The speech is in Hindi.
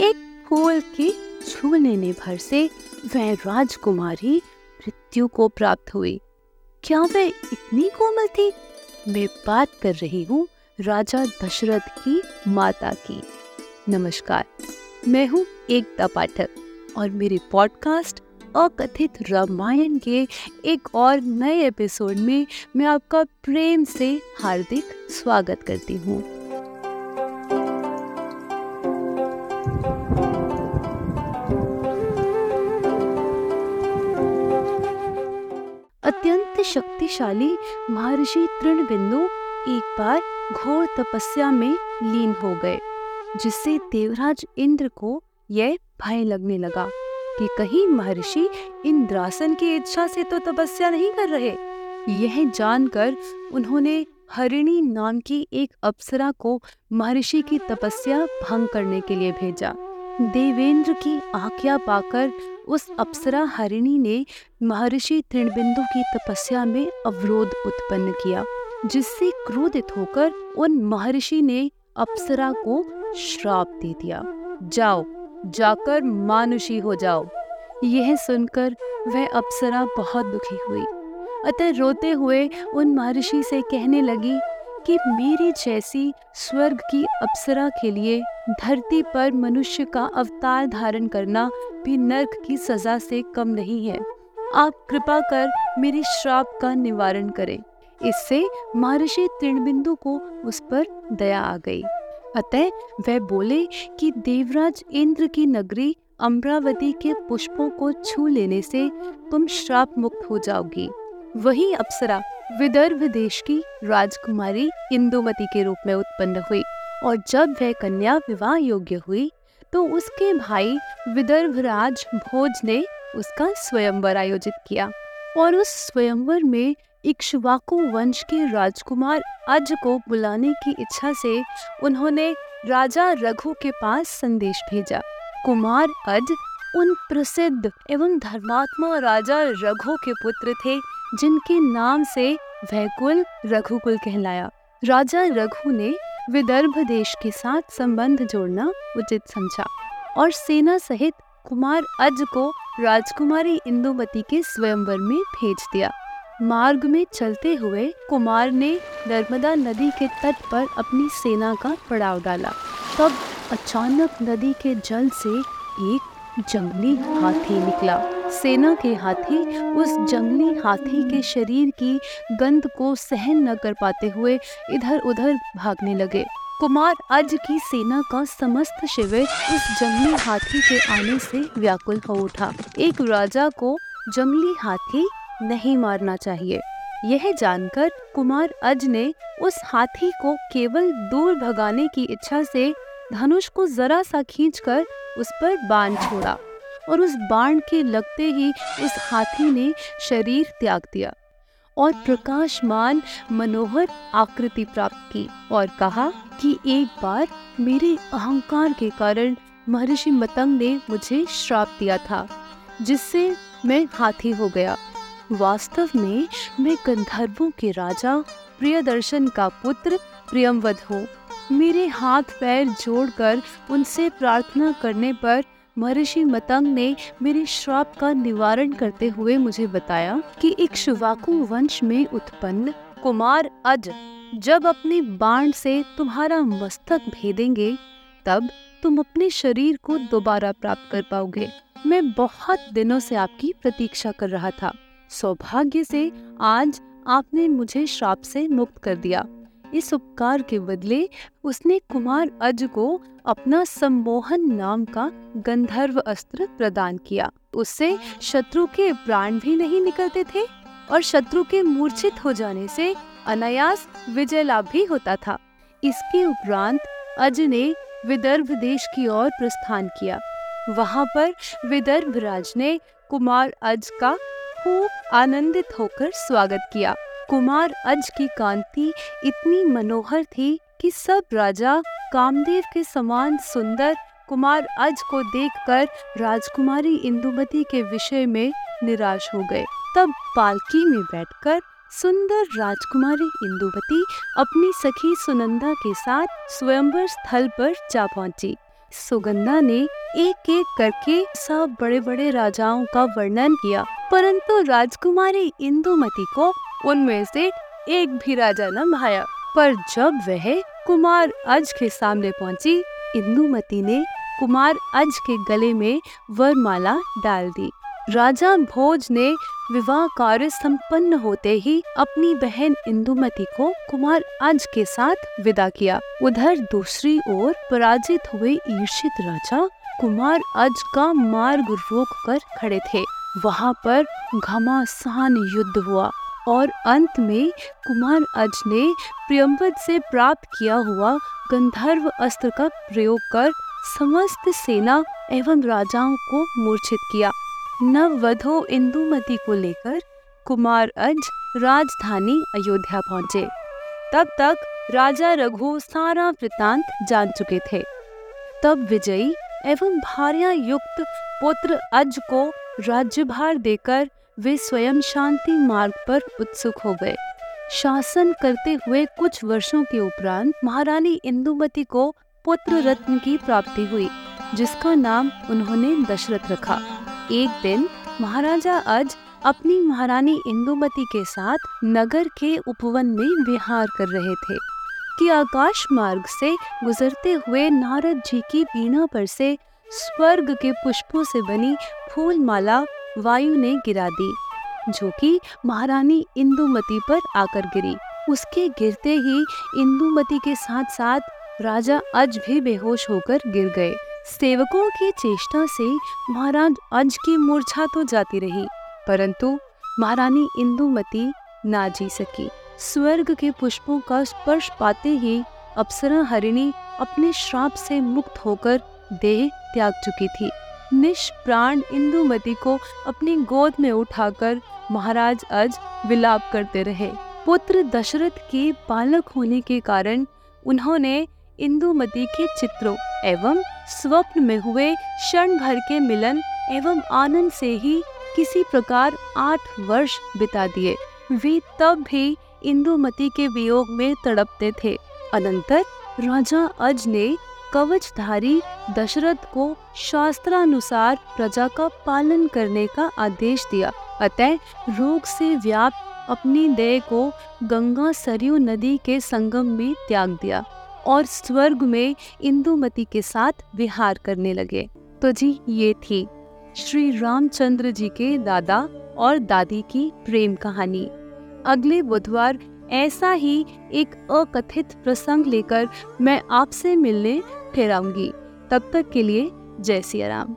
एक फूल के छू लेने भर से वह राजकुमारी मृत्यु को प्राप्त हुई। क्या वह इतनी कोमल थी? मैं बात कर रही हूँ राजा दशरथ की माता की। नमस्कार, मैं हूँ एकता पाठक और मेरे पॉडकास्ट अकथित रामायण के एक और नए एपिसोड में मैं आपका प्रेम से हार्दिक स्वागत करती हूँ। शक्तिशाली महर्षि तृणबिंदु एक बार घोर तपस्या में लीन हो गए, जिससे देवराज इंद्र को यह भय लगने लगा कि कहीं महर्षि इंद्रासन की इच्छा से तो तपस्या नहीं कर रहे। यह जानकर उन्होंने हरिणी नाम की एक अप्सरा को महर्षि की तपस्या भंग करने के लिए भेजा। देवेंद्र की आज्ञा पाकर उस अप्सरा हरिणी ने महर्षि तृणबिंदु की तपस्या में अवरोध उत्पन्न किया, जिससे क्रोधित होकर उन महर्षि ने अप्सरा को श्राप दे दिया। जाओ, जाकर मानुषी हो जाओ। यह सुनकर वह अप्सरा बहुत दुखी हुई। अतः रोते हुए उन महर्षि से कहने लगी कि मेरी जैसी स्वर्ग की अप्सरा के लिए धरती पर मनुष्य का अवतार धारण करना भी नर्क की सजा से कम नहीं है। आप कृपा कर मेरे श्राप का निवारण करें। इससे महर्षि तृणबिंदु को उस पर दया आ गई। अतः वह बोले कि देवराज इंद्र की नगरी अमरावती के पुष्पों को छू लेने से तुम श्राप मुक्त हो जाओगी। वही अप्सरा विदर्भ देश की राजकुमारी इंदुमती के रूप में उत्पन्न हुई और जब वह कन्या विवाह योग्य हुई तो उसके भाई विदर्भ राज भोज ने उसका स्वयंवर आयोजित किया और उस स्वयंवर में इक्ष्वाकु वंश के राजकुमार अज को बुलाने की इच्छा से उन्होंने राजा रघु के पास संदेश भेजा। कुमार अज उन प्रसिद्ध एवं धर्मात्मा राजा रघु के पुत्र थे जिनके नाम से वह कुल रघुकुल कहलाया। राजा रघु ने विदर्भ देश के साथ संबंध जोड़ना उचित समझा और सेना सहित कुमार अज को राजकुमारी इंदुमती के स्वयंवर में भेज दिया। मार्ग में चलते हुए कुमार ने नर्मदा नदी के तट पर अपनी सेना का पड़ाव डाला। तब अचानक नदी के जल से एक जंगली हाथी निकला। सेना के हाथी उस जंगली हाथी के शरीर की गंध को सहन न कर पाते हुए इधर उधर भागने लगे। कुमार अज की सेना का समस्त शिविर उस जंगली हाथी के आने से व्याकुल हो उठा। एक राजा को जंगली हाथी नहीं मारना चाहिए। यह जानकर कुमार अज ने उस हाथी को केवल दूर भगाने की इच्छा से धनुष को जरा सा खींचकर उस पर बाण छोड़ा। और उस बाण के लगते ही उस हाथी ने शरीर त्याग दिया और प्रकाशमान मनोहर आकृति प्राप्त की और कहा कि एक बार मेरे अहंकार के कारण महर्षि मतंग ने मुझे श्राप दिया था, जिससे मैं हाथी हो गया। वास्तव में मैं गंधर्वों के राजा, प्रियदर्शन का पुत्र, प्रियमवध हूँ। मेरे हाथ पैर जोड़कर उनसे प्रार्थना करने पर महर्षि मतंग ने मेरे श्राप का निवारण करते हुए मुझे बताया कि एक शिवाकु वंश में उत्पन्न कुमार अज, जब अपने बाण से तुम्हारा मस्तक भेदेंगे, तब तुम अपने शरीर को दोबारा प्राप्त कर पाओगे। मैं बहुत दिनों से आपकी प्रतीक्षा कर रहा था। सौभाग्य से आज आपने मुझे श्राप से मुक्त कर दिया। इस उपकार के बदले उसने कुमार अज को अपना सम्मोहन नाम का गंधर्व अस्त्र प्रदान किया। उससे शत्रु के प्राण भी नहीं निकलते थे और शत्रु के मूर्छित हो जाने से अनायास विजय लाभ भी होता था। इसके उपरांत अज ने विदर्भ देश की ओर प्रस्थान किया। वहाँ पर विदर्भ राज ने कुमार अज का खूब आनंदित होकर स्वागत किया। कुमार अज की कांति इतनी मनोहर थी कि सब राजा कामदेव के समान सुंदर कुमार अज को देखकर राजकुमारी इंदुमती के विषय में निराश हो गए। तब पालकी में बैठकर सुंदर राजकुमारी इंदुमती अपनी सखी सुनंदा के साथ स्वयंवर स्थल पर जा पहुँची। सुगंधा ने एक एक करके सब बड़े बड़े राजाओं का वर्णन किया, परंतु राजकुमारी इंदुमती को उनमें से एक भी राजा न भाया। पर जब वह कुमार अज के सामने पहुँची, इंदुमती ने कुमार अज के गले में वरमाला डाल दी। राजा भोज ने विवाह कार्य संपन्न होते ही अपनी बहन इंदुमती को कुमार अज के साथ विदा किया। उधर दूसरी ओर पराजित हुए ईर्षित राजा कुमार अज का मार्ग रोक कर खड़े थे। वहाँ पर घमासान युद्ध हुआ। और अंत में कुमार अज ने प्रियम्बद से प्राप्त किया हुआ गंधर्व अस्त्र का प्रयोग कर समस्त सेना एवं राजाओं को मूर्छित किया। नववधु इंदुमती को लेकर कुमार अज राजधानी अयोध्या पहुँचे। तब तक राजा रघु सारा वृतांत जान चुके थे। तब विजयी एवं भार्या युक्त पुत्र अज को राज्यभार देकर वे स्वयं शांति मार्ग पर उत्सुक हो गए। शासन करते हुए कुछ वर्षों के उपरांत महारानी इंदुमती को पुत्र रत्न की प्राप्ति हुई, जिसका नाम उन्होंने दशरथ रखा। एक दिन महाराजा अज अपनी महारानी इंदुमती के साथ नगर के उपवन में विहार कर रहे थे, कि आकाश मार्ग से गुजरते हुए नारद जी की बीना पर से स्वर्ग के पुष्पों से बनी फूल माला वायु ने गिरा दी। जो कि महारानी इंदुमती पर आकर गिरी। उसके गिरते ही इंदुमती के साथ साथ राजा अज भी बेहोश होकर गिर गए। सेवकों की चेष्टा से महाराज अज की मूर्छा तो जाती रही, परंतु महारानी इंदुमती ना जी सकी। स्वर्ग के पुष्पों का स्पर्श पाते ही अप्सरा हरिणी अपने श्राप से मुक्त होकर देह त्याग चुकी थी। निष्प्राण इंदुमती को अपनी गोद में उठाकर महाराज अज विलाप करते रहे। पुत्र दशरथ के बालक होने के कारण उन्होंने इंदुमती के चित्रों एवं स्वप्न में हुए क्षण भर के मिलन एवं आनंद से ही किसी प्रकार आठ वर्ष बिता दिए। वे तब भी इंदुमती के वियोग में तड़पते थे। अनंतर राजा अज ने कवचधारी दशरथ को शास्त्रानुसार प्रजा का पालन करने का आदेश दिया। अतः रोग से व्याप्त अपनी देह को गंगा सरयू नदी के संगम में त्याग दिया और स्वर्ग में इंदुमती के साथ विहार करने लगे। तो जी, ये थी श्री रामचंद्र जी के दादा और दादी की प्रेम कहानी। अगले बुधवार ऐसा ही एक अकथित प्रसंग लेकर मैं आपसे मिलने फिर तब तक के लिए जय सिया राम।